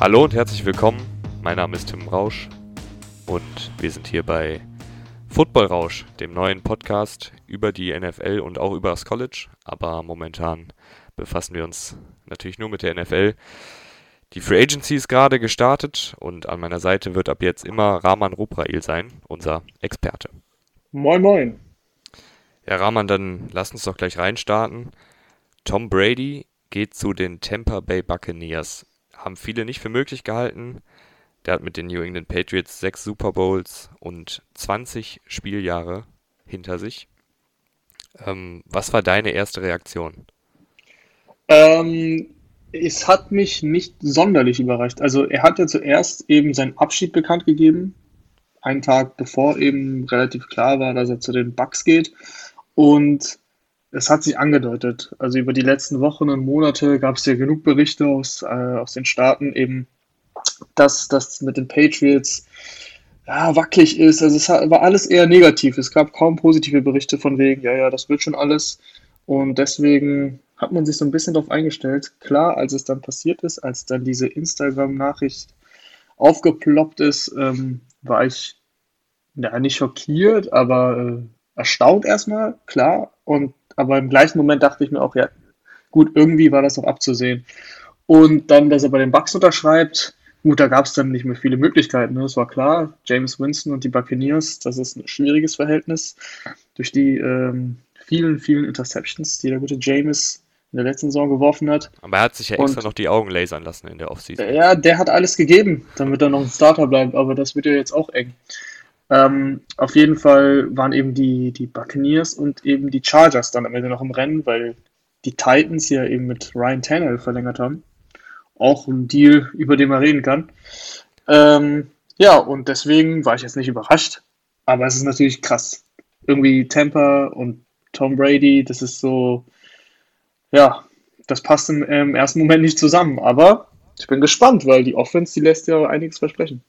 Hallo und herzlich willkommen. Mein Name ist Tim Rausch und wir sind hier bei Football Rausch, dem neuen Podcast über die NFL und auch über das College. Aber momentan befassen wir uns natürlich nur mit der NFL. Die Free Agency ist gerade gestartet und an meiner Seite wird ab jetzt immer Rahman Ruprail sein, unser Experte. Moin, moin. Ja, Rahman, dann lass uns doch gleich reinstarten. Tom Brady geht zu den Tampa Bay Buccaneers haben viele nicht für möglich gehalten. Der hat mit den New England Patriots sechs Super Bowls und 20 Spieljahre hinter sich. Ähm, was war deine erste Reaktion? Ähm, es hat mich nicht sonderlich überrascht. Also er hat ja zuerst eben seinen Abschied bekannt gegeben, einen Tag bevor eben relativ klar war, dass er zu den Bucks geht. Und es hat sich angedeutet. Also über die letzten Wochen und Monate gab es ja genug Berichte aus, äh, aus den Staaten eben, dass das mit den Patriots ja, wackelig ist. Also es war alles eher negativ. Es gab kaum positive Berichte von wegen, ja, ja, das wird schon alles. Und deswegen hat man sich so ein bisschen darauf eingestellt. Klar, als es dann passiert ist, als dann diese Instagram-Nachricht aufgeploppt ist, ähm, war ich ja nicht schockiert, aber äh, erstaunt erstmal, klar. Und aber im gleichen Moment dachte ich mir auch, ja, gut, irgendwie war das noch abzusehen. Und dann, dass er bei den Bucks unterschreibt, gut, da gab es dann nicht mehr viele Möglichkeiten. Ne? Das war klar, James Winston und die Buccaneers, das ist ein schwieriges Verhältnis. Durch die ähm, vielen, vielen Interceptions, die der gute James in der letzten Saison geworfen hat. Aber er hat sich ja extra und, noch die Augen lasern lassen in der Offseason. Ja, der hat alles gegeben, damit er noch ein Starter bleibt, aber das wird ja jetzt auch eng. Ähm, auf jeden Fall waren eben die, die Buccaneers und eben die Chargers dann am Ende noch im Rennen, weil die Titans ja eben mit Ryan Tannehill verlängert haben. Auch ein Deal, über den man reden kann. Ähm, ja, und deswegen war ich jetzt nicht überrascht. Aber es ist natürlich krass. Irgendwie Tampa und Tom Brady, das ist so, ja, das passt im, im ersten Moment nicht zusammen. Aber ich bin gespannt, weil die Offense, die lässt ja einiges versprechen.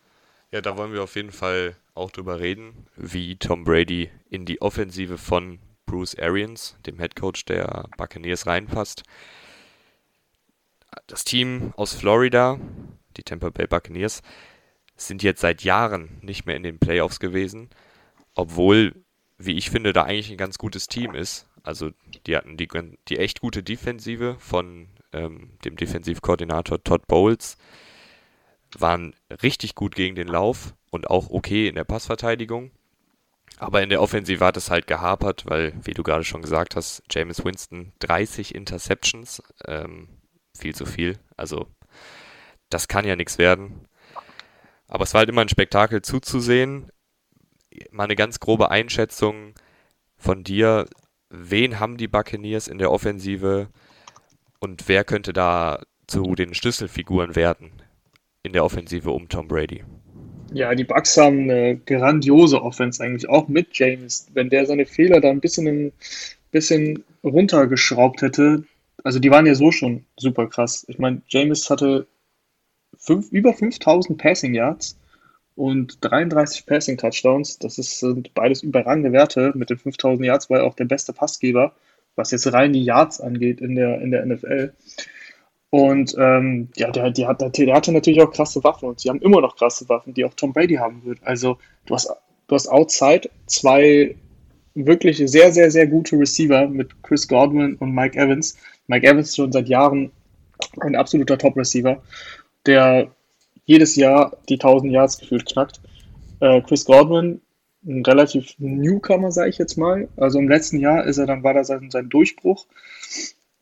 Ja, da wollen wir auf jeden Fall auch drüber reden, wie Tom Brady in die Offensive von Bruce Arians, dem Head Coach der Buccaneers, reinpasst. Das Team aus Florida, die Tampa Bay Buccaneers, sind jetzt seit Jahren nicht mehr in den Playoffs gewesen, obwohl, wie ich finde, da eigentlich ein ganz gutes Team ist. Also die hatten die, die echt gute Defensive von ähm, dem Defensivkoordinator Todd Bowles waren richtig gut gegen den Lauf und auch okay in der Passverteidigung. Aber in der Offensive hat es halt gehapert, weil, wie du gerade schon gesagt hast, James Winston 30 Interceptions, ähm, viel zu viel. Also, das kann ja nichts werden. Aber es war halt immer ein Spektakel zuzusehen. Mal eine ganz grobe Einschätzung von dir. Wen haben die Buccaneers in der Offensive und wer könnte da zu den Schlüsselfiguren werden in der Offensive um Tom Brady. Ja, die Bucks haben eine grandiose Offense eigentlich, auch mit James. Wenn der seine Fehler da ein bisschen, ein bisschen runtergeschraubt hätte, also die waren ja so schon super krass. Ich meine, James hatte fünf, über 5000 Passing Yards und 33 Passing Touchdowns. Das ist, sind beides überragende Werte. Mit den 5000 Yards war er auch der beste Passgeber, was jetzt rein die Yards angeht in der, in der NFL. Und ähm, ja, der, der, hat, der hatte natürlich auch krasse Waffen und sie haben immer noch krasse Waffen, die auch Tom Brady haben wird. Also du hast, du hast outside zwei wirklich sehr, sehr, sehr gute Receiver mit Chris Godwin und Mike Evans. Mike Evans schon seit Jahren ein absoluter Top-Receiver, der jedes Jahr die 1000 Yards gefühlt knackt. Äh, Chris Godwin, ein relativ Newcomer, sage ich jetzt mal. Also im letzten Jahr ist er dann, war da sein, sein Durchbruch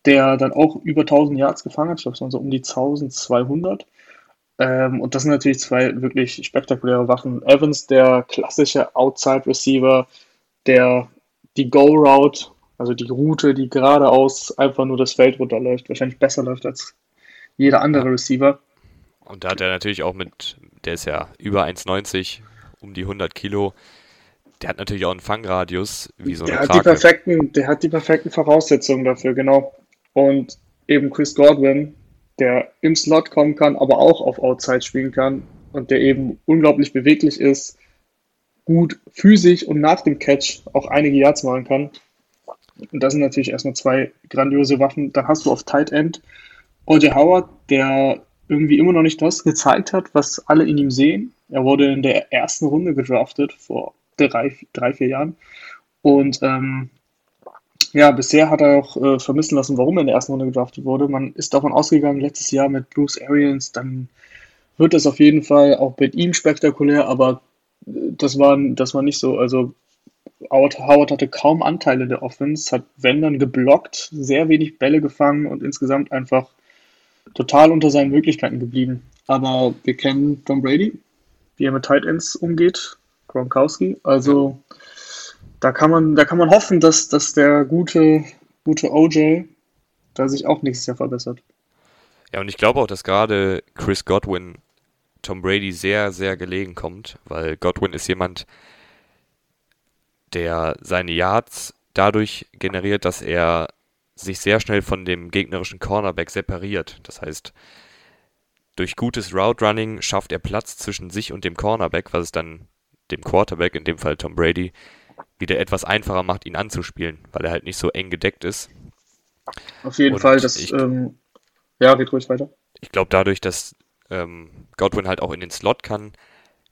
der dann auch über 1000 Yards gefangen hat. Ich glaube, es waren so um die 1200. Ähm, und das sind natürlich zwei wirklich spektakuläre Waffen. Evans, der klassische Outside Receiver, der die Go-Route, also die Route, die geradeaus einfach nur das Feld runterläuft, wahrscheinlich besser läuft als jeder andere Receiver. Und da hat er natürlich auch mit, der ist ja über 1,90, um die 100 Kilo. Der hat natürlich auch einen Fangradius, wie so der eine hat die perfekten, Der hat die perfekten Voraussetzungen dafür, genau und eben Chris Godwin, der im Slot kommen kann, aber auch auf Outside spielen kann und der eben unglaublich beweglich ist, gut physisch und nach dem Catch auch einige Yards machen kann. Und das sind natürlich erstmal zwei grandiose Waffen. Dann hast du auf Tight End O.J. Howard, der irgendwie immer noch nicht das gezeigt hat, was alle in ihm sehen. Er wurde in der ersten Runde gedraftet vor drei, drei vier Jahren. Und ähm, ja, bisher hat er auch äh, vermissen lassen, warum er in der ersten Runde gedraftet wurde. Man ist davon ausgegangen, letztes Jahr mit Bruce Arians, dann wird es auf jeden Fall auch mit ihm spektakulär, aber äh, das war, das war nicht so. Also Howard, hatte kaum Anteile der Offense, hat wenn dann geblockt, sehr wenig Bälle gefangen und insgesamt einfach total unter seinen Möglichkeiten geblieben. Aber wir kennen Tom Brady, wie er mit Tight Ends umgeht, Gronkowski. Also da kann man, da kann man hoffen, dass, dass der gute, gute OJ da sich auch nächstes Jahr verbessert. Ja, und ich glaube auch, dass gerade Chris Godwin Tom Brady sehr, sehr gelegen kommt, weil Godwin ist jemand, der seine Yards dadurch generiert, dass er sich sehr schnell von dem gegnerischen Cornerback separiert. Das heißt, durch gutes Route Running schafft er Platz zwischen sich und dem Cornerback, was es dann dem Quarterback, in dem Fall Tom Brady, wieder etwas einfacher macht, ihn anzuspielen, weil er halt nicht so eng gedeckt ist. Auf jeden und Fall, das, ich, ähm, ja, geht ruhig weiter. Ich glaube, dadurch, dass ähm, Godwin halt auch in den Slot kann,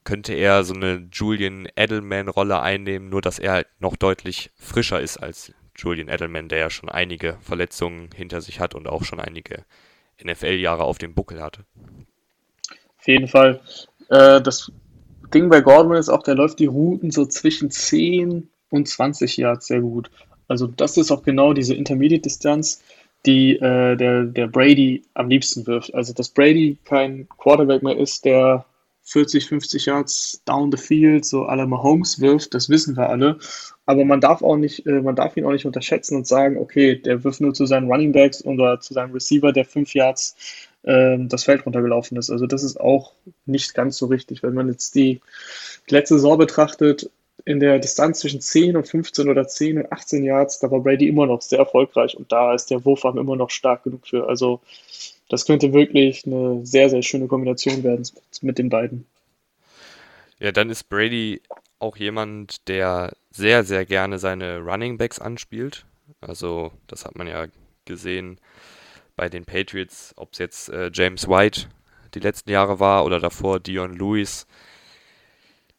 könnte er so eine Julian Edelman-Rolle einnehmen, nur dass er halt noch deutlich frischer ist als Julian Edelman, der ja schon einige Verletzungen hinter sich hat und auch schon einige NFL-Jahre auf dem Buckel hatte. Auf jeden Fall. Äh, das Ding bei Gordon ist auch, der läuft die Routen so zwischen 10 und 20 Yards sehr gut. Also das ist auch genau diese Intermediate-Distanz, die äh, der, der Brady am liebsten wirft. Also dass Brady kein Quarterback mehr ist, der 40, 50 Yards down the field, so alle Mahomes wirft, das wissen wir alle. Aber man darf auch nicht, äh, man darf ihn auch nicht unterschätzen und sagen, okay, der wirft nur zu seinen Running Backs oder zu seinem Receiver, der fünf Yards äh, das Feld runtergelaufen ist. Also das ist auch nicht ganz so richtig. Wenn man jetzt die letzte Saison betrachtet, in der Distanz zwischen 10 und 15 oder 10 und 18 Yards, da war Brady immer noch sehr erfolgreich und da ist der Wurfarm immer noch stark genug für. Also das könnte wirklich eine sehr, sehr schöne Kombination werden mit den beiden. Ja, dann ist Brady auch jemand, der sehr, sehr gerne seine Running Backs anspielt. Also, das hat man ja gesehen bei den Patriots, ob es jetzt äh, James White die letzten Jahre war oder davor Dion Lewis.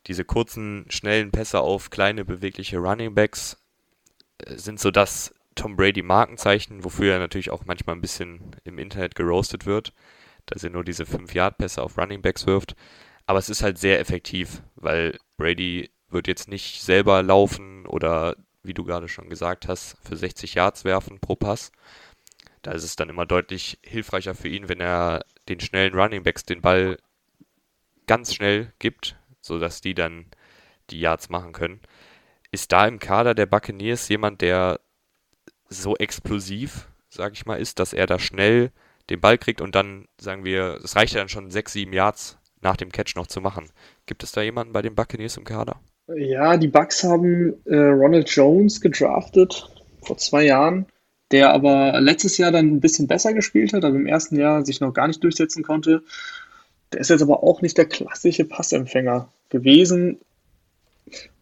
Diese kurzen, schnellen Pässe auf kleine, bewegliche Running Backs äh, sind so das Tom Brady Markenzeichen, wofür er natürlich auch manchmal ein bisschen im Internet geroastet wird, dass er nur diese 5-Yard-Pässe auf Running Backs wirft. Aber es ist halt sehr effektiv, weil Brady wird jetzt nicht selber laufen oder, wie du gerade schon gesagt hast, für 60 Yards werfen pro Pass. Da ist es dann immer deutlich hilfreicher für ihn, wenn er den schnellen Running Backs den Ball ganz schnell gibt, sodass die dann die Yards machen können. Ist da im Kader der Buccaneers jemand, der so explosiv, sag ich mal, ist, dass er da schnell den Ball kriegt und dann, sagen wir, es reicht ja dann schon sechs, sieben Yards nach dem Catch noch zu machen. Gibt es da jemanden bei den Buccaneers im Kader? Ja, die Bucks haben äh, Ronald Jones gedraftet vor zwei Jahren, der aber letztes Jahr dann ein bisschen besser gespielt hat, aber im ersten Jahr sich noch gar nicht durchsetzen konnte. Der ist jetzt aber auch nicht der klassische Passempfänger gewesen.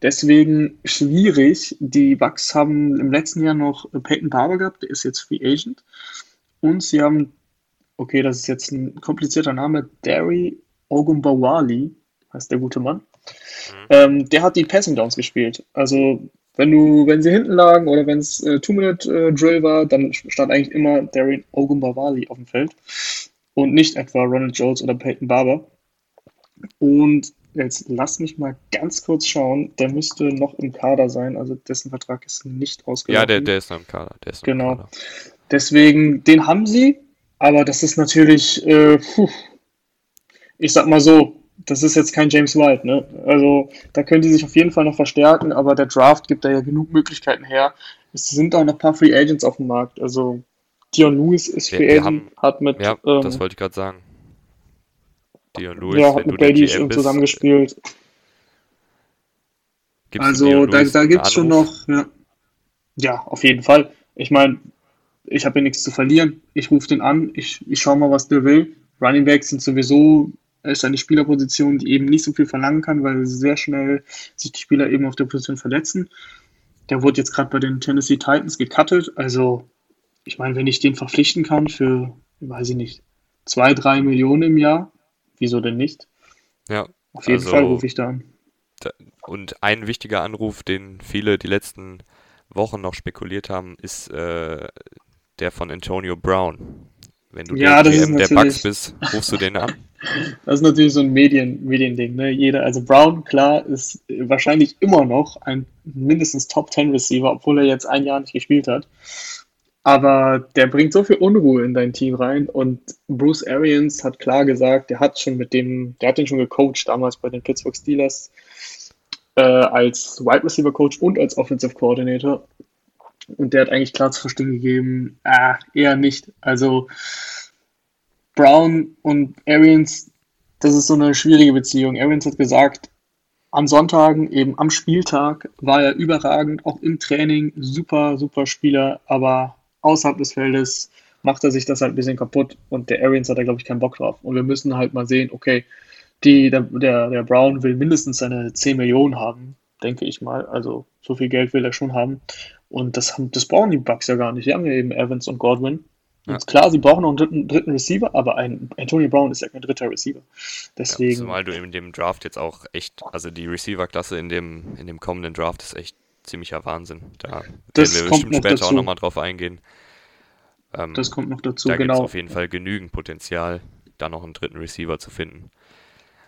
Deswegen schwierig. Die Bucks haben im letzten Jahr noch Peyton Barber gehabt, der ist jetzt Free Agent. Und sie haben, okay, das ist jetzt ein komplizierter Name, Derry Ogumbawali, heißt der gute Mann. Mhm. Ähm, der hat die Passing Downs gespielt. Also wenn du, wenn sie hinten lagen oder wenn es äh, Two-Minute-Drill äh, war, dann stand eigentlich immer Darren Ogumbawali auf dem Feld und nicht etwa Ronald Jones oder Peyton Barber. Und Jetzt lass mich mal ganz kurz schauen. Der müsste noch im Kader sein, also dessen Vertrag ist nicht ausgelaufen. Ja, der, der ist noch im Kader. Noch genau. Im Kader. Deswegen, den haben sie, aber das ist natürlich, äh, puh, ich sag mal so, das ist jetzt kein James White, ne? Also da können die sich auf jeden Fall noch verstärken, aber der Draft gibt da ja genug Möglichkeiten her. Es sind auch noch ein paar Free Agents auf dem Markt. Also Dion Lewis ist Free Agent, haben, hat mit. Ja, ähm, das wollte ich gerade sagen. Dion Lewis, ja, hat mit Brady schon zusammengespielt. Also da, da gibt es schon noch, ja. ja, auf jeden Fall. Ich meine, ich habe ja nichts zu verlieren. Ich rufe den an, ich, ich schaue mal, was der will. Running Backs sind sowieso ist eine Spielerposition, die eben nicht so viel verlangen kann, weil sehr schnell sich die Spieler eben auf der Position verletzen. Der wurde jetzt gerade bei den Tennessee Titans gecuttet. Also, ich meine, wenn ich den verpflichten kann für, weiß ich nicht, zwei, drei Millionen im Jahr. Wieso denn nicht? Ja. Auf jeden also, Fall rufe ich da an. Und ein wichtiger Anruf, den viele die letzten Wochen noch spekuliert haben, ist äh, der von Antonio Brown. Wenn du Ja, der das ist GM der natürlich- bist, rufst du den an. Das ist natürlich so ein Medien, Mediending, ne? Jeder, also Brown, klar, ist wahrscheinlich immer noch ein mindestens Top 10 Receiver, obwohl er jetzt ein Jahr nicht gespielt hat. Aber der bringt so viel Unruhe in dein Team rein und Bruce Arians hat klar gesagt, der hat schon mit dem, der hat den schon gecoacht damals bei den Pittsburgh Steelers äh, als Wide Receiver Coach und als Offensive Coordinator. Und der hat eigentlich klar zu verstehen gegeben, ah, eher nicht. Also Brown und Arians, das ist so eine schwierige Beziehung. Arians hat gesagt, an Sonntagen, eben am Spieltag, war er überragend, auch im Training, super, super Spieler, aber außerhalb des Feldes macht er sich das halt ein bisschen kaputt und der Arians hat da, glaube ich, keinen Bock drauf. Und wir müssen halt mal sehen, okay, die, der, der, der Brown will mindestens seine 10 Millionen haben, denke ich mal. Also so viel Geld will er schon haben. Und das, das brauchen die Bucks ja gar nicht. Die haben ja eben Evans und Godwin. Ja. Klar, sie brauchen noch einen dritten, dritten Receiver, aber ein Antonio Brown ist ja kein dritter Receiver. Ja, Deswegen, zumal du in dem Draft jetzt auch echt, also die Receiver-Klasse in dem, in dem kommenden Draft ist echt ziemlicher Wahnsinn. Da Das werden wir kommt bestimmt noch später auch dazu. nochmal drauf eingehen. Ähm, das kommt noch dazu, da gibt es genau. auf jeden Fall genügend Potenzial, da noch einen dritten Receiver zu finden.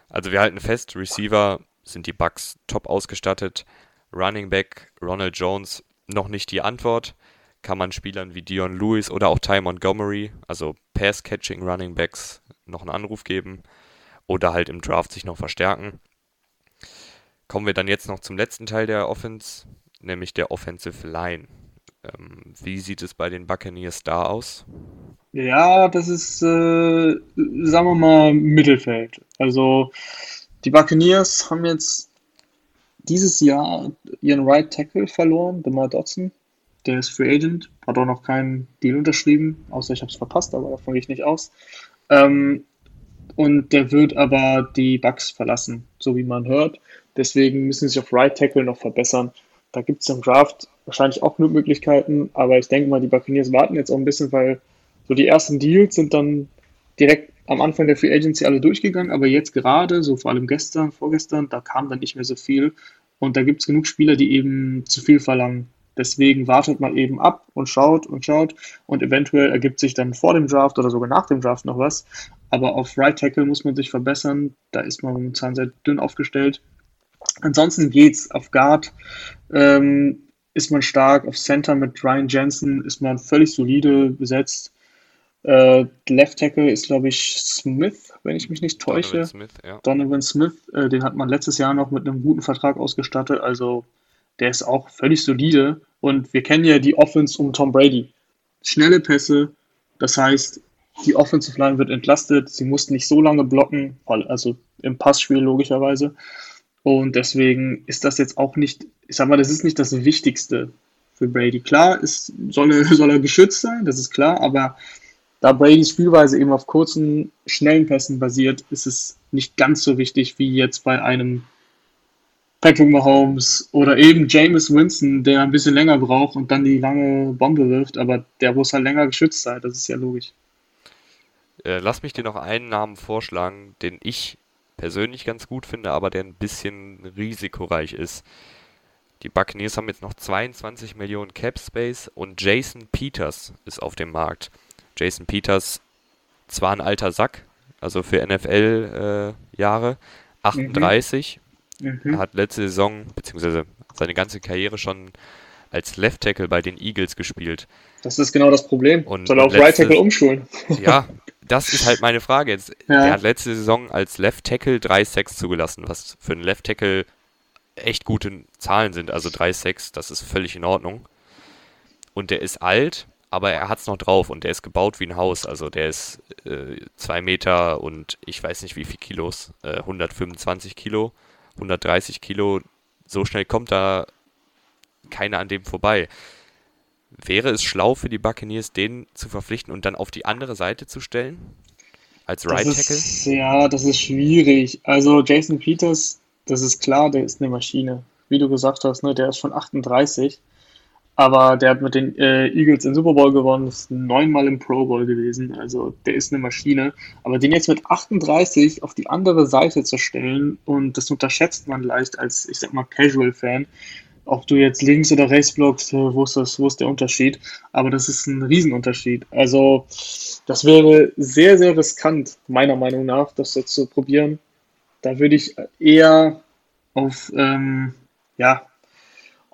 Also wir halten fest, Receiver sind die Bucks top ausgestattet. Running Back Ronald Jones noch nicht die Antwort. Kann man Spielern wie Dion Lewis oder auch Ty Montgomery, also Pass-Catching Running Backs, noch einen Anruf geben oder halt im Draft sich noch verstärken. Kommen wir dann jetzt noch zum letzten Teil der Offense, nämlich der Offensive Line. Ähm, wie sieht es bei den Buccaneers da aus? Ja, das ist, äh, sagen wir mal, Mittelfeld. Also die Buccaneers haben jetzt dieses Jahr ihren Right Tackle verloren, DeMar Dodson. Der ist Free Agent, hat auch noch keinen Deal unterschrieben, außer ich habe es verpasst, aber davon gehe ich nicht aus. Ähm, und der wird aber die Bucks verlassen, so wie man hört. Deswegen müssen sie sich auf Right Tackle noch verbessern. Da gibt es im Draft wahrscheinlich auch nur Möglichkeiten, aber ich denke mal, die Buccaneers warten jetzt auch ein bisschen, weil so die ersten Deals sind dann direkt am Anfang der Free Agency alle durchgegangen, aber jetzt gerade, so vor allem gestern, vorgestern, da kam dann nicht mehr so viel. Und da gibt es genug Spieler, die eben zu viel verlangen. Deswegen wartet mal eben ab und schaut und schaut und eventuell ergibt sich dann vor dem Draft oder sogar nach dem Draft noch was. Aber auf Right Tackle muss man sich verbessern. Da ist man momentan sehr dünn aufgestellt. Ansonsten geht's auf Guard. Ähm, ist man stark. Auf Center mit Ryan Jensen ist man völlig solide besetzt. Äh, Left Tackle ist, glaube ich, Smith, wenn ich mich nicht täusche. Donovan Smith, ja. Donovan Smith, äh, den hat man letztes Jahr noch mit einem guten Vertrag ausgestattet. Also der ist auch völlig solide. Und wir kennen ja die Offense um Tom Brady. Schnelle Pässe, das heißt, die Offensive Line wird entlastet. Sie mussten nicht so lange blocken, also im Passspiel logischerweise. Und deswegen ist das jetzt auch nicht, ich sag mal, das ist nicht das Wichtigste für Brady. Klar, es soll, er- soll er geschützt sein, das ist klar, aber da Bradys Spielweise eben auf kurzen, schnellen Pässen basiert, ist es nicht ganz so wichtig wie jetzt bei einem Patrick Mahomes oder eben Jameis Winston, der ein bisschen länger braucht und dann die lange Bombe wirft, aber der muss halt länger geschützt sein, das ist ja logisch. Äh, lass mich dir noch einen Namen vorschlagen, den ich persönlich ganz gut finde, aber der ein bisschen risikoreich ist. Die Buccaneers haben jetzt noch 22 Millionen Cap Space und Jason Peters ist auf dem Markt. Jason Peters, zwar ein alter Sack, also für NFL-Jahre, 38, Mhm. Er hat letzte Saison, beziehungsweise seine ganze Karriere schon als Left Tackle bei den Eagles gespielt. Das ist genau das Problem. Und Soll er auf letzte- Right Tackle umschulen? Ja, das ist halt meine Frage jetzt. Ja. Der hat letzte Saison als Left Tackle 3 Sacks zugelassen, was für einen Left Tackle echt gute Zahlen sind. Also 3 Sacks, das ist völlig in Ordnung. Und der ist alt, aber er hat's noch drauf und der ist gebaut wie ein Haus. Also der ist 2 Meter und ich weiß nicht wie viel Kilos, äh, 125 Kilo, 130 Kilo. So schnell kommt da keiner an dem vorbei. Wäre es schlau für die Buccaneers, den zu verpflichten und dann auf die andere Seite zu stellen? Als Das Right Tackle? ist, ja, das ist schwierig. Also Jason Peters, das ist klar, der ist eine Maschine. Wie du gesagt hast, ne, der ist schon 38. Aber der hat mit den äh, Eagles den Super Bowl gewonnen, ist neunmal im Pro Bowl gewesen. Also der ist eine Maschine. Aber den jetzt mit 38 auf die andere Seite zu stellen, und das unterschätzt man leicht als, ich sag mal, Casual-Fan, ob du jetzt links oder rechts blockst, äh, wo ist, das, wo ist der Unterschied? Aber das ist ein Riesenunterschied. Also das wäre sehr, sehr riskant, meiner Meinung nach, das jetzt zu probieren. Da würde ich eher auf, ähm, ja,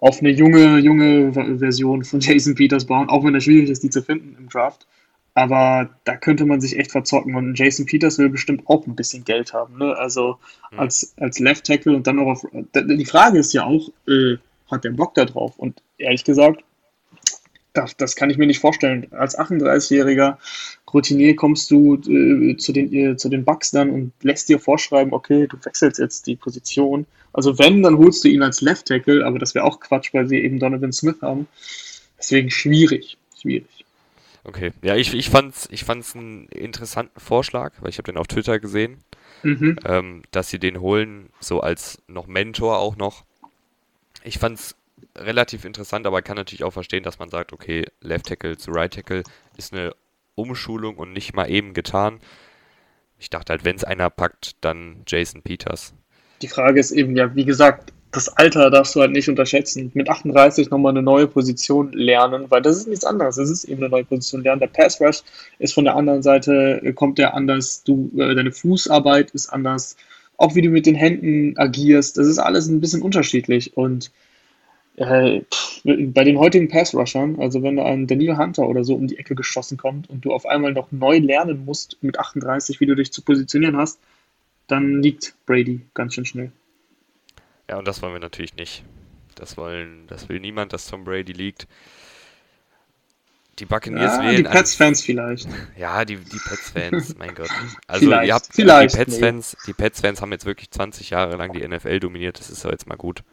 auf eine junge, junge Version von Jason Peters bauen, auch wenn es schwierig ist, die zu finden im Draft. Aber da könnte man sich echt verzocken. Und Jason Peters will bestimmt auch ein bisschen Geld haben. Ne? Also mhm. als, als Left Tackle und dann noch auf. Die Frage ist ja auch, äh, hat der Bock da drauf? Und ehrlich gesagt, das, das kann ich mir nicht vorstellen. Als 38-jähriger Routinier kommst du äh, zu, den, äh, zu den Bucks dann und lässt dir vorschreiben, okay, du wechselst jetzt die Position. Also wenn, dann holst du ihn als Left Tackle, aber das wäre auch Quatsch, weil sie eben Donovan Smith haben. Deswegen schwierig, schwierig. Okay, ja, ich, ich fand es ich fand's einen interessanten Vorschlag, weil ich habe den auf Twitter gesehen, mhm. ähm, dass sie den holen, so als noch Mentor auch noch. Ich fand es relativ interessant, aber kann natürlich auch verstehen, dass man sagt, okay, Left Tackle zu Right Tackle ist eine Umschulung und nicht mal eben getan. Ich dachte halt, wenn es einer packt, dann Jason Peters. Die Frage ist eben ja, wie gesagt, das Alter darfst du halt nicht unterschätzen. Mit 38 nochmal eine neue Position lernen, weil das ist nichts anderes. Es ist eben eine neue Position lernen. Der Pass Rush ist von der anderen Seite, kommt der anders, du, äh, deine Fußarbeit ist anders, auch wie du mit den Händen agierst, das ist alles ein bisschen unterschiedlich und äh, bei den heutigen Pass-Rushern, also wenn da ein Daniel Hunter oder so um die Ecke geschossen kommt und du auf einmal noch neu lernen musst mit 38, wie du dich zu positionieren hast, dann liegt Brady ganz schön schnell. Ja, und das wollen wir natürlich nicht. Das wollen, das will niemand, dass Tom Brady liegt. Die Buccaneers ja, wählen. Die Pets-Fans vielleicht. Ja, die, die Pets-Fans, mein Gott. Also vielleicht, ihr habt vielleicht, die Pets-Fans, nee. die Pets-Fans haben jetzt wirklich 20 Jahre lang die NFL dominiert, das ist ja jetzt mal gut.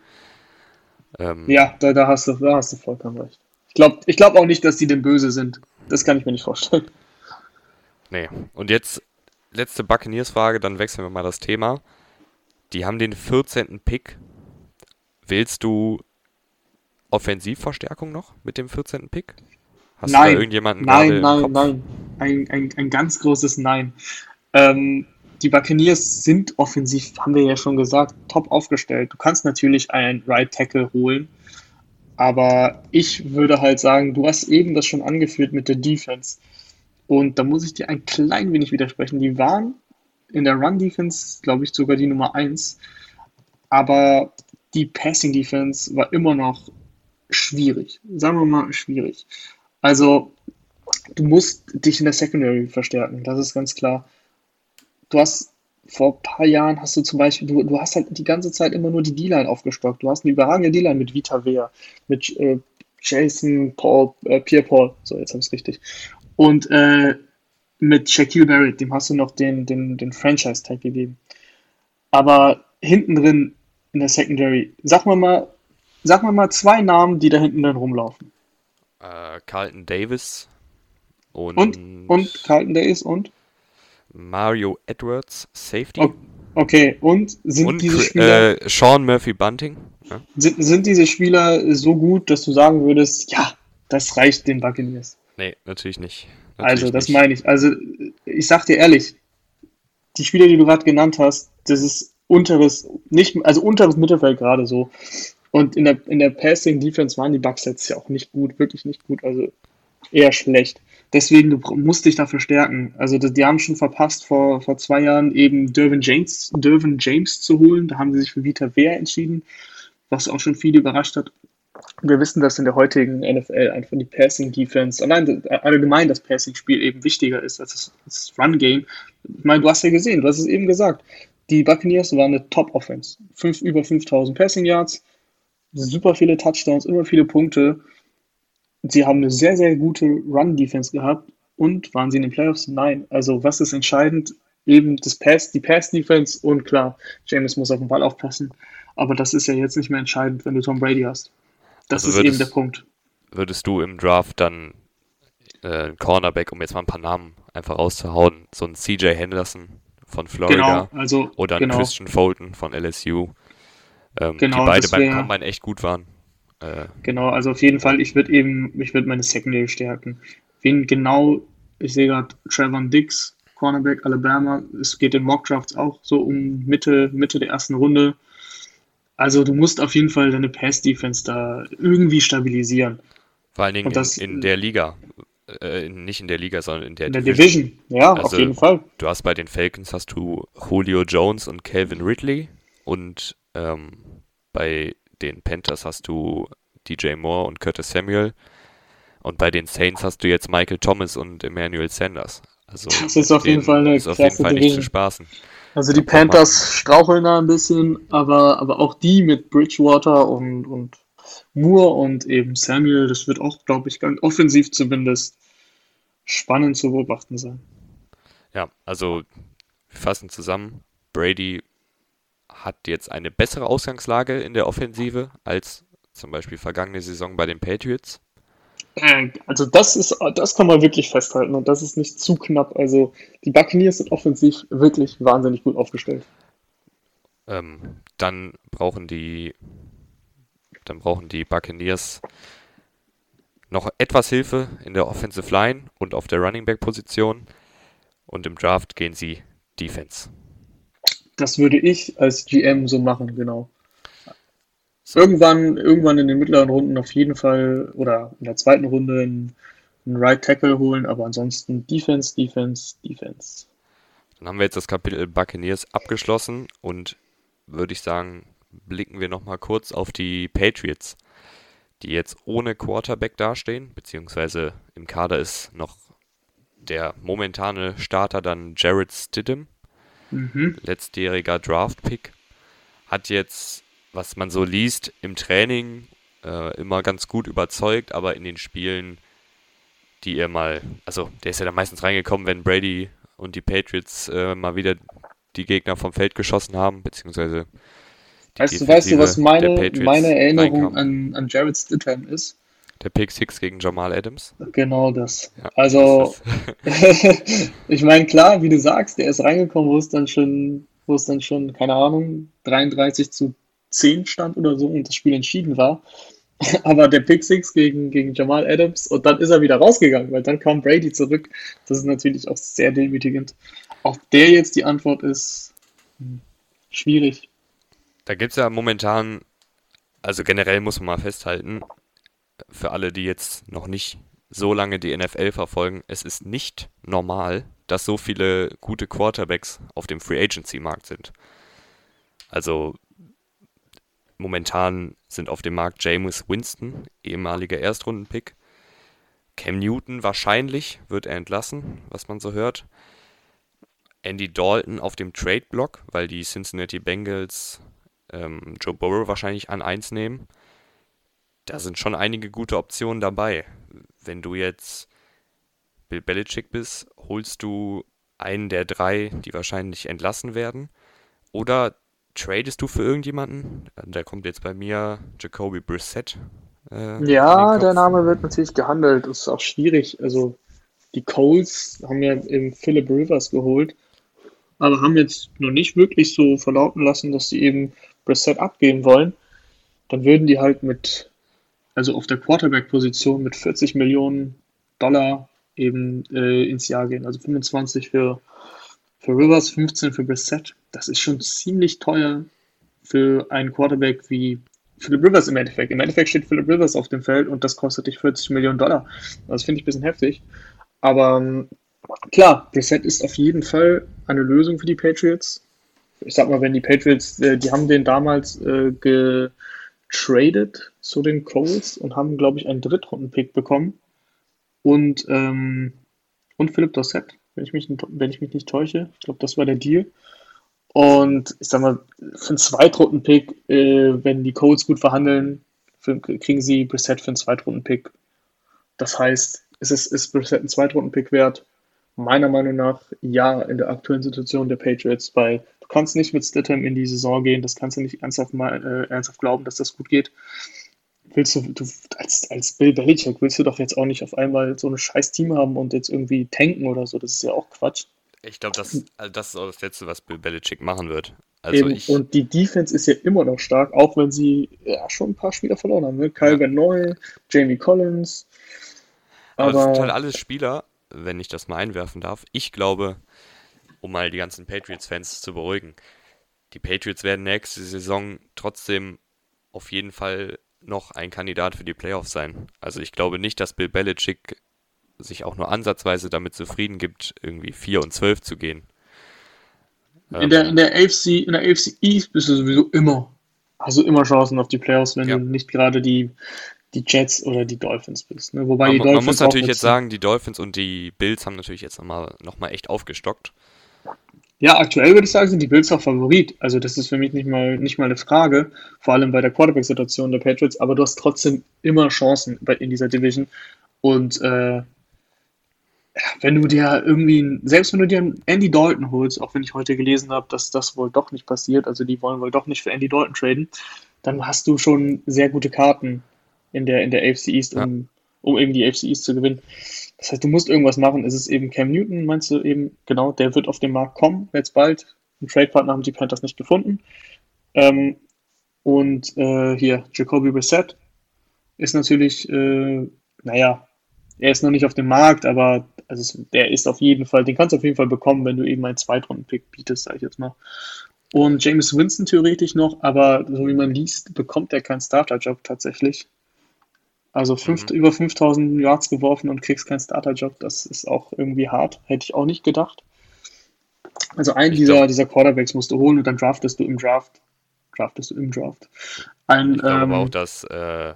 Ähm, ja, da, da, hast du, da hast du vollkommen recht. Ich glaube ich glaub auch nicht, dass die denn böse sind. Das kann ich mir nicht vorstellen. Nee. Und jetzt letzte Buccaneers-Frage, dann wechseln wir mal das Thema. Die haben den 14. Pick. Wählst du Offensivverstärkung noch mit dem 14. Pick? Hast nein, du da irgendjemanden Nein, nein, nein. Ein, ein, ein ganz großes Nein. Ähm, die Buccaneers sind offensiv, haben wir ja schon gesagt, top aufgestellt. Du kannst natürlich einen Right Tackle holen, aber ich würde halt sagen, du hast eben das schon angeführt mit der Defense. Und da muss ich dir ein klein wenig widersprechen. Die waren in der Run Defense, glaube ich, sogar die Nummer 1. Aber die Passing Defense war immer noch schwierig. Sagen wir mal schwierig. Also, du musst dich in der Secondary verstärken, das ist ganz klar du hast vor ein paar Jahren hast du zum Beispiel, du, du hast halt die ganze Zeit immer nur die D-Line aufgestockt. Du hast eine überragende D-Line mit Vita Wehr, mit äh, Jason Paul, äh, Pierre Paul, so jetzt habe ich es richtig. Und äh, mit Shaquille Barrett, dem hast du noch den, den, den Franchise-Tag gegeben. Aber hinten drin in der Secondary, sag mal mal, sag mal mal zwei Namen, die da hinten drin rumlaufen. Äh, Carlton Davis und, und, und Carlton Davis und? Mario Edwards, Safety. Okay, und sind und, diese Spieler. Äh, Sean Murphy Bunting. Ja. Sind, sind diese Spieler so gut, dass du sagen würdest, ja, das reicht den Buccaneers? Nee, natürlich nicht. Natürlich also, das nicht. meine ich. Also, ich sag dir ehrlich, die Spieler, die du gerade genannt hast, das ist unteres, nicht, also unteres Mittelfeld gerade so. Und in der, in der Passing Defense waren die Bucks jetzt ja auch nicht gut, wirklich nicht gut, also eher schlecht. Deswegen, du musst dich da verstärken. Also die haben schon verpasst, vor, vor zwei Jahren eben Dervin James, Dervin James zu holen. Da haben sie sich für Vita Wehr entschieden, was auch schon viele überrascht hat. Wir wissen, dass in der heutigen NFL einfach die Passing Defense, allein allgemein das Passing Spiel eben wichtiger ist als das, das Run Game. Ich meine, du hast ja gesehen, du hast es eben gesagt. Die Buccaneers waren eine Top Offense. Über 5000 Passing Yards, super viele Touchdowns, immer viele Punkte. Sie haben eine sehr, sehr gute Run-Defense gehabt und waren sie in den Playoffs? Nein. Also was ist entscheidend? Eben das Pass, die Pass-Defense und klar, James muss auf den Ball aufpassen. Aber das ist ja jetzt nicht mehr entscheidend, wenn du Tom Brady hast. Das also ist würdest, eben der Punkt. Würdest du im Draft dann äh, Cornerback, um jetzt mal ein paar Namen einfach rauszuhauen, so ein CJ Henderson von Florida genau, also, oder ein genau. Christian Fulton von LSU, ähm, genau, die beide beim Combine echt gut waren. Äh, Genau, also auf jeden Fall, ich würde eben, ich würde meine Secondary stärken. Wen genau, ich sehe gerade Trevor Dix, Cornerback Alabama, es geht in Mockdrafts auch so um Mitte, Mitte der ersten Runde. Also du musst auf jeden Fall deine Pass-Defense da irgendwie stabilisieren. vor allen Dingen das in, in der Liga. Äh, nicht in der Liga, sondern in der in der Division. Division, ja, auf Also, jeden Fall. Du hast bei den Falcons hast du Julio Jones und Calvin Ridley und ähm, bei den Panthers hast du DJ Moore und Curtis Samuel und bei den Saints hast du jetzt Michael Thomas und Emmanuel Sanders. Also Das ist auf jeden Fall eine ist auf jeden klasse Fall nicht zu Division. spaßen. Also die Panthers straucheln da ein bisschen, aber, aber auch die mit Bridgewater und, und Moore und eben Samuel, das wird auch, glaube ich, ganz offensiv zumindest spannend zu beobachten sein. Ja, also wir fassen zusammen. Brady hat jetzt eine bessere Ausgangslage in der Offensive als zum Beispiel vergangene Saison bei den Patriots. Äh, Also das ist, das kann man wirklich festhalten und das ist nicht zu knapp. Also die Buccaneers sind offensiv wirklich wahnsinnig gut aufgestellt. Ähm, dann brauchen die, dann brauchen die Buccaneers noch etwas Hilfe in der Offensive Line und auf der Running Back Position. Und im Draft gehen sie Defense. Das würde ich als GM so machen, genau. Irgendwann, irgendwann in den mittleren Runden auf jeden Fall oder in der zweiten Runde einen, einen Right Tackle holen, aber ansonsten Defense, Defense, Defense. Dann haben wir jetzt das Kapitel Buccaneers abgeschlossen und würde ich sagen, blicken wir nochmal kurz auf die Patriots, die jetzt ohne Quarterback dastehen, beziehungsweise im Kader ist noch der momentane Starter dann Jared Stidham, Mhm. letztjähriger Draft-Pick, hat jetzt, was man so liest, im Training äh, immer ganz gut überzeugt, aber in den Spielen, die er mal, also der ist ja dann meistens reingekommen, wenn Brady und die Patriots äh, mal wieder die Gegner vom Feld geschossen haben, beziehungsweise die Weißt du, weißt du, was meine, meine Erinnerung reinkam. an, an Jared Stidham ist? Der Pick Six gegen Jamal Adams. Genau das. Ja, Also, das ich meine, klar, wie du sagst, der ist reingekommen, wo es dann schon, wo es dann schon, keine Ahnung, 33 zu 10 stand oder so und das Spiel entschieden war. Aber der Pick Six gegen, gegen Jamal Adams und dann ist er wieder rausgegangen, weil dann kam Brady zurück. Das ist natürlich auch sehr demütigend. Ob der jetzt die Antwort ist, hm, schwierig. Da gibt es ja momentan, also generell muss man mal festhalten, für alle, die jetzt noch nicht so lange die NFL verfolgen, es ist nicht normal, dass so viele gute Quarterbacks auf dem Free Agency Markt sind. Also momentan sind auf dem Markt Jameis Winston, ehemaliger Erstrundenpick. Cam Newton wahrscheinlich wird er entlassen, was man so hört. Andy Dalton auf dem Trade-Block, weil die Cincinnati Bengals ähm, Joe Burrow wahrscheinlich an 1 nehmen. Da sind schon einige gute Optionen dabei. Wenn du jetzt Bill Belichick bist, holst du einen der drei, die wahrscheinlich entlassen werden. Oder tradest du für irgendjemanden? Da kommt jetzt bei mir Jacoby Brissett. Äh, Ja, der. Name wird natürlich gehandelt. Das ist auch schwierig. Also, die Colts haben ja eben Philip Rivers geholt, aber haben jetzt noch nicht wirklich so verlauten lassen, dass sie eben Brissett abgeben wollen. Dann würden die halt mit, also auf der Quarterback-Position mit 40 Millionen Dollar eben äh, ins Jahr gehen. Also 25 für, für Rivers, 15 für Brissett. Das ist schon ziemlich teuer für einen Quarterback wie Philip Rivers im Endeffekt. Im Endeffekt steht Philip Rivers auf dem Feld und das kostet dich 40 Millionen Dollar. Das finde ich ein bisschen heftig. Aber ähm, klar, Brissett ist auf jeden Fall eine Lösung für die Patriots. Ich sag mal, wenn die Patriots, äh, die haben den damals äh, getradet zu den Colts und haben, glaube ich, einen Drittrunden-Pick bekommen. Und, ähm, und Philip Dossett, wenn ich mich, wenn ich mich nicht täusche. Ich glaube, das war der Deal. Und ich sag mal, für einen Zweitrunden-Pick, äh, wenn die Colts gut verhandeln, für, kriegen sie Brissett für einen Zweitrunden-Pick. Das heißt, ist, es, ist Brissett ein Zweitrunden-Pick wert? Meiner Meinung nach ja, in der aktuellen Situation der Patriots, weil du kannst nicht mit Stidham in die Saison gehen, das kannst du nicht ernsthaft, mal, äh, ernsthaft glauben, dass das gut geht. Willst du, du als, als Bill Belichick willst du doch jetzt auch nicht auf einmal so ein scheiß Team haben und jetzt irgendwie tanken oder so, das ist ja auch Quatsch. Ich glaube, das, also das ist auch das Letzte, was Bill Belichick machen wird. Also Eben. ich, Und die Defense ist ja immer noch stark, auch wenn sie ja schon ein paar Spieler verloren haben. Ne? Kyle Ja. Van Noy, Jamie Collins. aber das sind Aber halt alles Spieler, wenn ich das mal einwerfen darf. Ich glaube, um mal die ganzen Patriots-Fans zu beruhigen, die Patriots werden nächste Saison trotzdem auf jeden Fall noch ein Kandidat für die Playoffs sein. Also ich glaube nicht, dass Bill Belichick sich auch nur ansatzweise damit zufrieden gibt, irgendwie 4 und 12 zu gehen. in der, in der AFC, in der AFC East bist du sowieso immer, hast du immer Chancen auf die Playoffs, wenn Ja. du nicht gerade die, die Jets oder die Dolphins bist. Ne? Wobei man, die man Dolphins muss auch natürlich jetzt sagen, die Dolphins und die Bills haben natürlich jetzt nochmal noch mal echt aufgestockt. Ja, aktuell würde ich sagen, sind die Bills auch Favorit. Also das ist für mich nicht mal, nicht mal eine Frage, vor allem bei der Quarterback-Situation der Patriots, aber du hast trotzdem immer Chancen bei, in dieser Division. Und äh, ja, wenn du dir irgendwie, selbst wenn du dir einen Andy Dalton holst, auch wenn ich heute gelesen habe, dass das wohl doch nicht passiert, also die wollen wohl doch nicht für Andy Dalton traden, dann hast du schon sehr gute Karten in der, in der AFC East, um, um eben die AFC East zu gewinnen. Das heißt, du musst irgendwas machen. Es ist eben Cam Newton, meinst du eben, genau, der wird auf den Markt kommen, jetzt bald. Einen Trade-Partner haben die Panthers nicht gefunden. Ähm, und äh, hier, Jacoby Brissett ist natürlich, äh, naja, er ist noch nicht auf dem Markt, aber also es, der ist auf jeden Fall, den kannst du auf jeden Fall bekommen, wenn du eben einen Zweitrunden-Pick bietest, sag ich jetzt mal. Und James Winston theoretisch noch, aber so wie man liest, bekommt er keinen Starter-Job tatsächlich. Also fünf, Mhm. über 5000 Yards geworfen und kriegst keinen Starter-Job, das ist auch irgendwie hart, hätte ich auch nicht gedacht. Also einen Ich dieser, glaub- dieser Quarterbacks musst du holen und dann draftest du im Draft. Draftest du im Draft. Ein, Ich glaube ähm, aber auch, dass äh,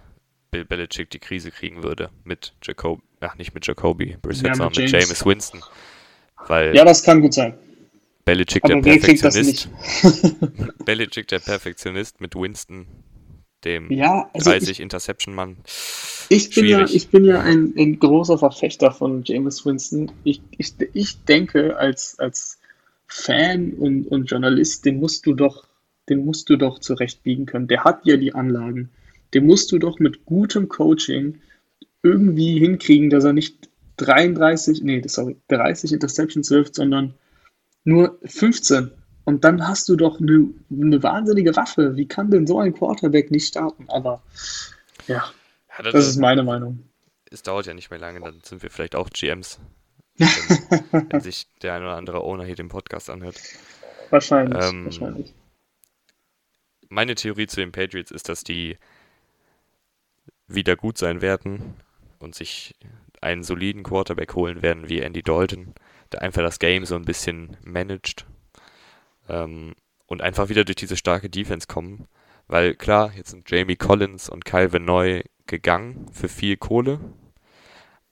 Bill Belichick die Krise kriegen würde mit Jacob, ach nicht mit Jacoby, Brissett, Ja, mit sondern mit James. James Winston. Weil ja, das kann gut sein. Belichick der Aber das Perfektionist, Belichick der Perfektionist mit Winston, dem Ja, also ich, 30 Interception-Mann. ich bin ja, ich bin ja ein, ein großer Verfechter von James Winston. Ich, ich, ich denke, als, als Fan und, und Journalist, den musst du doch, den musst du doch zurechtbiegen können. Der hat ja die Anlagen. Den musst du doch mit gutem Coaching irgendwie hinkriegen, dass er nicht 33, nee, sorry, 30 Interceptions wirft, sondern nur 15. Und dann hast du doch eine, eine wahnsinnige Waffe. Wie kann denn so ein Quarterback nicht starten? Aber ja, Ja, das, das ist meine Meinung. es dauert ja nicht mehr lange, dann sind wir vielleicht auch GMs, wenn, wenn sich der ein oder andere Owner hier den Podcast anhört. Wahrscheinlich, Ähm, wahrscheinlich. Meine Theorie zu den Patriots ist, dass die wieder gut sein werden und sich einen soliden Quarterback holen werden wie Andy Dalton, der einfach das Game so ein bisschen managt ähm, und einfach wieder durch diese starke Defense kommen. Weil klar, jetzt sind Jamie Collins und Van Noy gegangen für viel Kohle,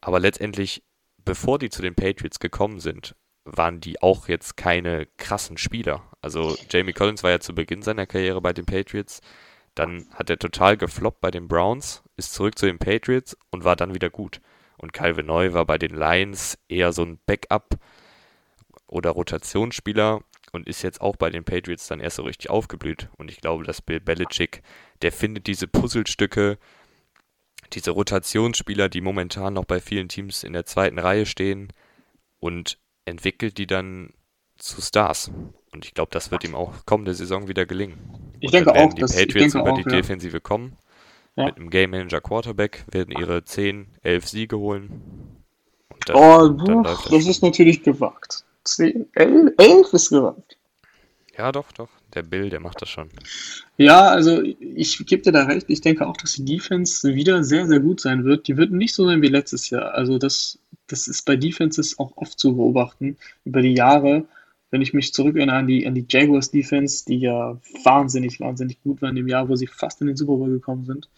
aber letztendlich, bevor die zu den Patriots gekommen sind, waren die auch jetzt keine krassen Spieler. Also Jamie Collins war ja zu Beginn seiner Karriere bei den Patriots, dann hat er total gefloppt bei den Browns, ist zurück zu den Patriots und war dann wieder gut. Und Calvin Neu war bei den Lions eher so ein Backup oder Rotationsspieler und ist jetzt auch bei den Patriots dann erst so richtig aufgeblüht. Und ich glaube, dass Bill Belichick, der findet diese Puzzlestücke, diese Rotationsspieler, die momentan noch bei vielen Teams in der zweiten Reihe stehen und entwickelt die dann zu Stars. Und ich glaube, das wird ihm auch kommende Saison wieder gelingen. Ich Und denke dann werden auch, die dass- Patriots über auch, die ja. Defensive kommen. Ja. Mit einem Game Manager Quarterback werden ihre 10, 11 Siege holen. Und dann, Oh, das. das ist natürlich gewagt. 10, 11, 11 ist gewagt. Ja, doch, doch. Der Bill, der macht das schon. Ja, also ich gebe dir da recht. Ich denke auch, dass die Defense wieder sehr, sehr gut sein wird. Die wird nicht so sein wie letztes Jahr. Also das, das ist bei Defenses auch oft zu beobachten über die Jahre. Wenn ich mich zurückerinnere an die, an die Jaguars Defense, die ja wahnsinnig, wahnsinnig gut war in dem Jahr, wo sie fast in den Super Bowl gekommen sind.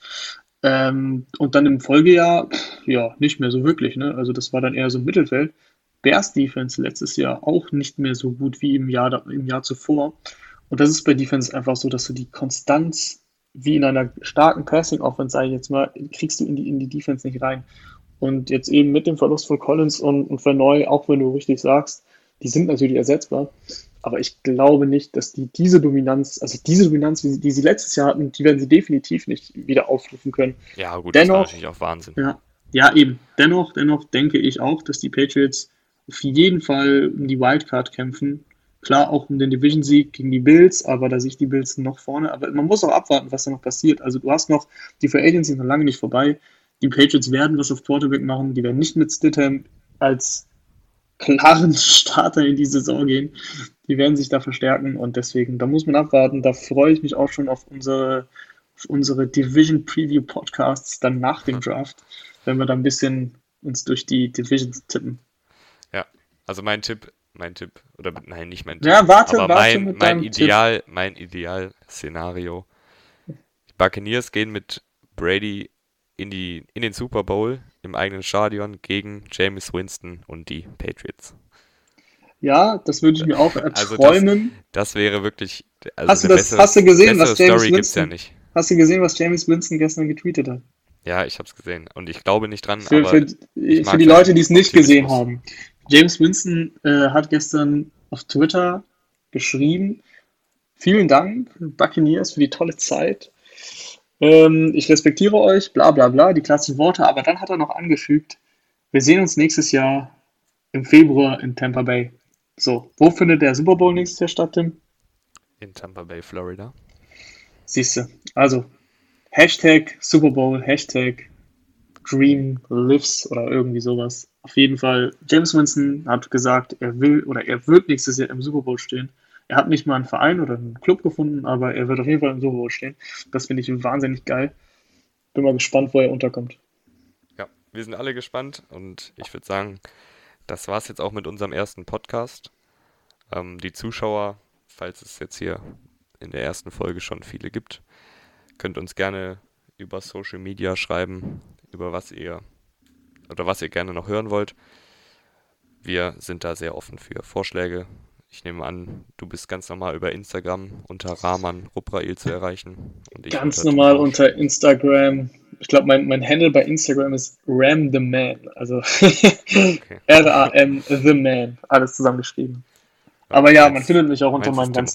Ähm, und dann im Folgejahr, pff, ja, nicht mehr so wirklich. Ne? Also das war dann eher so ein Mittelfeld. Bears Defense letztes Jahr auch nicht mehr so gut wie im Jahr, im Jahr zuvor. Und das ist bei Defense einfach so, dass du die Konstanz, wie in einer starken Passing Offense, sage ich jetzt mal, kriegst du in die, in die Defense nicht rein. Und jetzt eben mit dem Verlust von Collins und, und Verneu, auch wenn du richtig sagst, die sind natürlich ersetzbar. Aber ich glaube nicht, dass die diese Dominanz, also diese Dominanz, wie sie, die sie letztes Jahr hatten, die werden sie definitiv nicht wieder aufrufen können. Ja, gut, das war Dennoch- natürlich auch Wahnsinn. Ja, ja, eben. Dennoch, dennoch denke ich auch, dass die Patriots auf jeden Fall um die Wildcard kämpfen. Klar, auch um den Division-Sieg gegen die Bills, aber da sehe ich die Bills noch vorne. Aber man muss auch abwarten, was da noch passiert. Also du hast noch, die Free Agents sind noch lange nicht vorbei. Die Patriots werden was auf Quarterback machen. Die werden nicht mit Stidham als klaren Starter in die Saison gehen. Die werden sich da verstärken und deswegen, da muss man abwarten. Da freue ich mich auch schon auf unsere, auf unsere Division Preview Podcasts dann nach dem Draft, wenn wir da ein bisschen uns durch die Divisions tippen. Ja, also mein Tipp, mein Tipp, oder nein, nicht mein Tipp. Ja, warte, aber warte mein, mein Ideal, mein Ideal-Szenario. Die Buccaneers gehen mit Brady in, die, in den Super Bowl im eigenen Stadion gegen Jameis Winston und die Patriots. Ja, das würde ich mir auch Also erträumen. Das wäre wirklich. Also Hast du das- hast du gesehen, bessere was James Story ja Winston- nicht. Hast du gesehen, was James Winston gestern getweetet hat? Ja, ich hab's gesehen. Und ich glaube nicht dran, Für, aber für, für die Leute, die es nicht gesehen haben. James Winston äh, hat gestern auf Twitter geschrieben, vielen Dank, Buccaneers, für die tolle Zeit. Ähm, ich respektiere euch, bla bla bla, die klassischen Worte, aber dann hat er noch angefügt, wir sehen uns nächstes Jahr im Februar in Tampa Bay. So, wo findet der Super Bowl nächstes Jahr statt, Tim? in Tampa Bay, Florida. Siehst du. Also, Hashtag Super Bowl, Hashtag Dream Lives oder irgendwie sowas. Auf jeden Fall, James Winston hat gesagt, er will oder er wird nächstes Jahr im Super Bowl stehen. Er hat nicht mal einen Verein oder einen Club gefunden, aber er wird auf jeden Fall im Super Bowl stehen. Das finde ich wahnsinnig geil. Bin mal gespannt, wo er unterkommt. Ja, wir sind alle gespannt und ich würde sagen, das war's jetzt auch mit unserem ersten Podcast. Ähm, die Zuschauer, falls es jetzt hier in der ersten Folge schon viele gibt, könnt uns gerne über Social Media schreiben, über was ihr oder was ihr gerne noch hören wollt. Wir sind da sehr offen für Vorschläge. Ich nehme an, du bist ganz normal über Instagram unter Rahman Ruprail zu erreichen. Ganz unter normal Tumosch. unter Instagram. Ich glaube, mein, mein Handle bei Instagram ist Ram the Man. Also R-A-M the Man. Alles zusammengeschrieben. Aber ja, man findet mich auch unter meinem ist ganz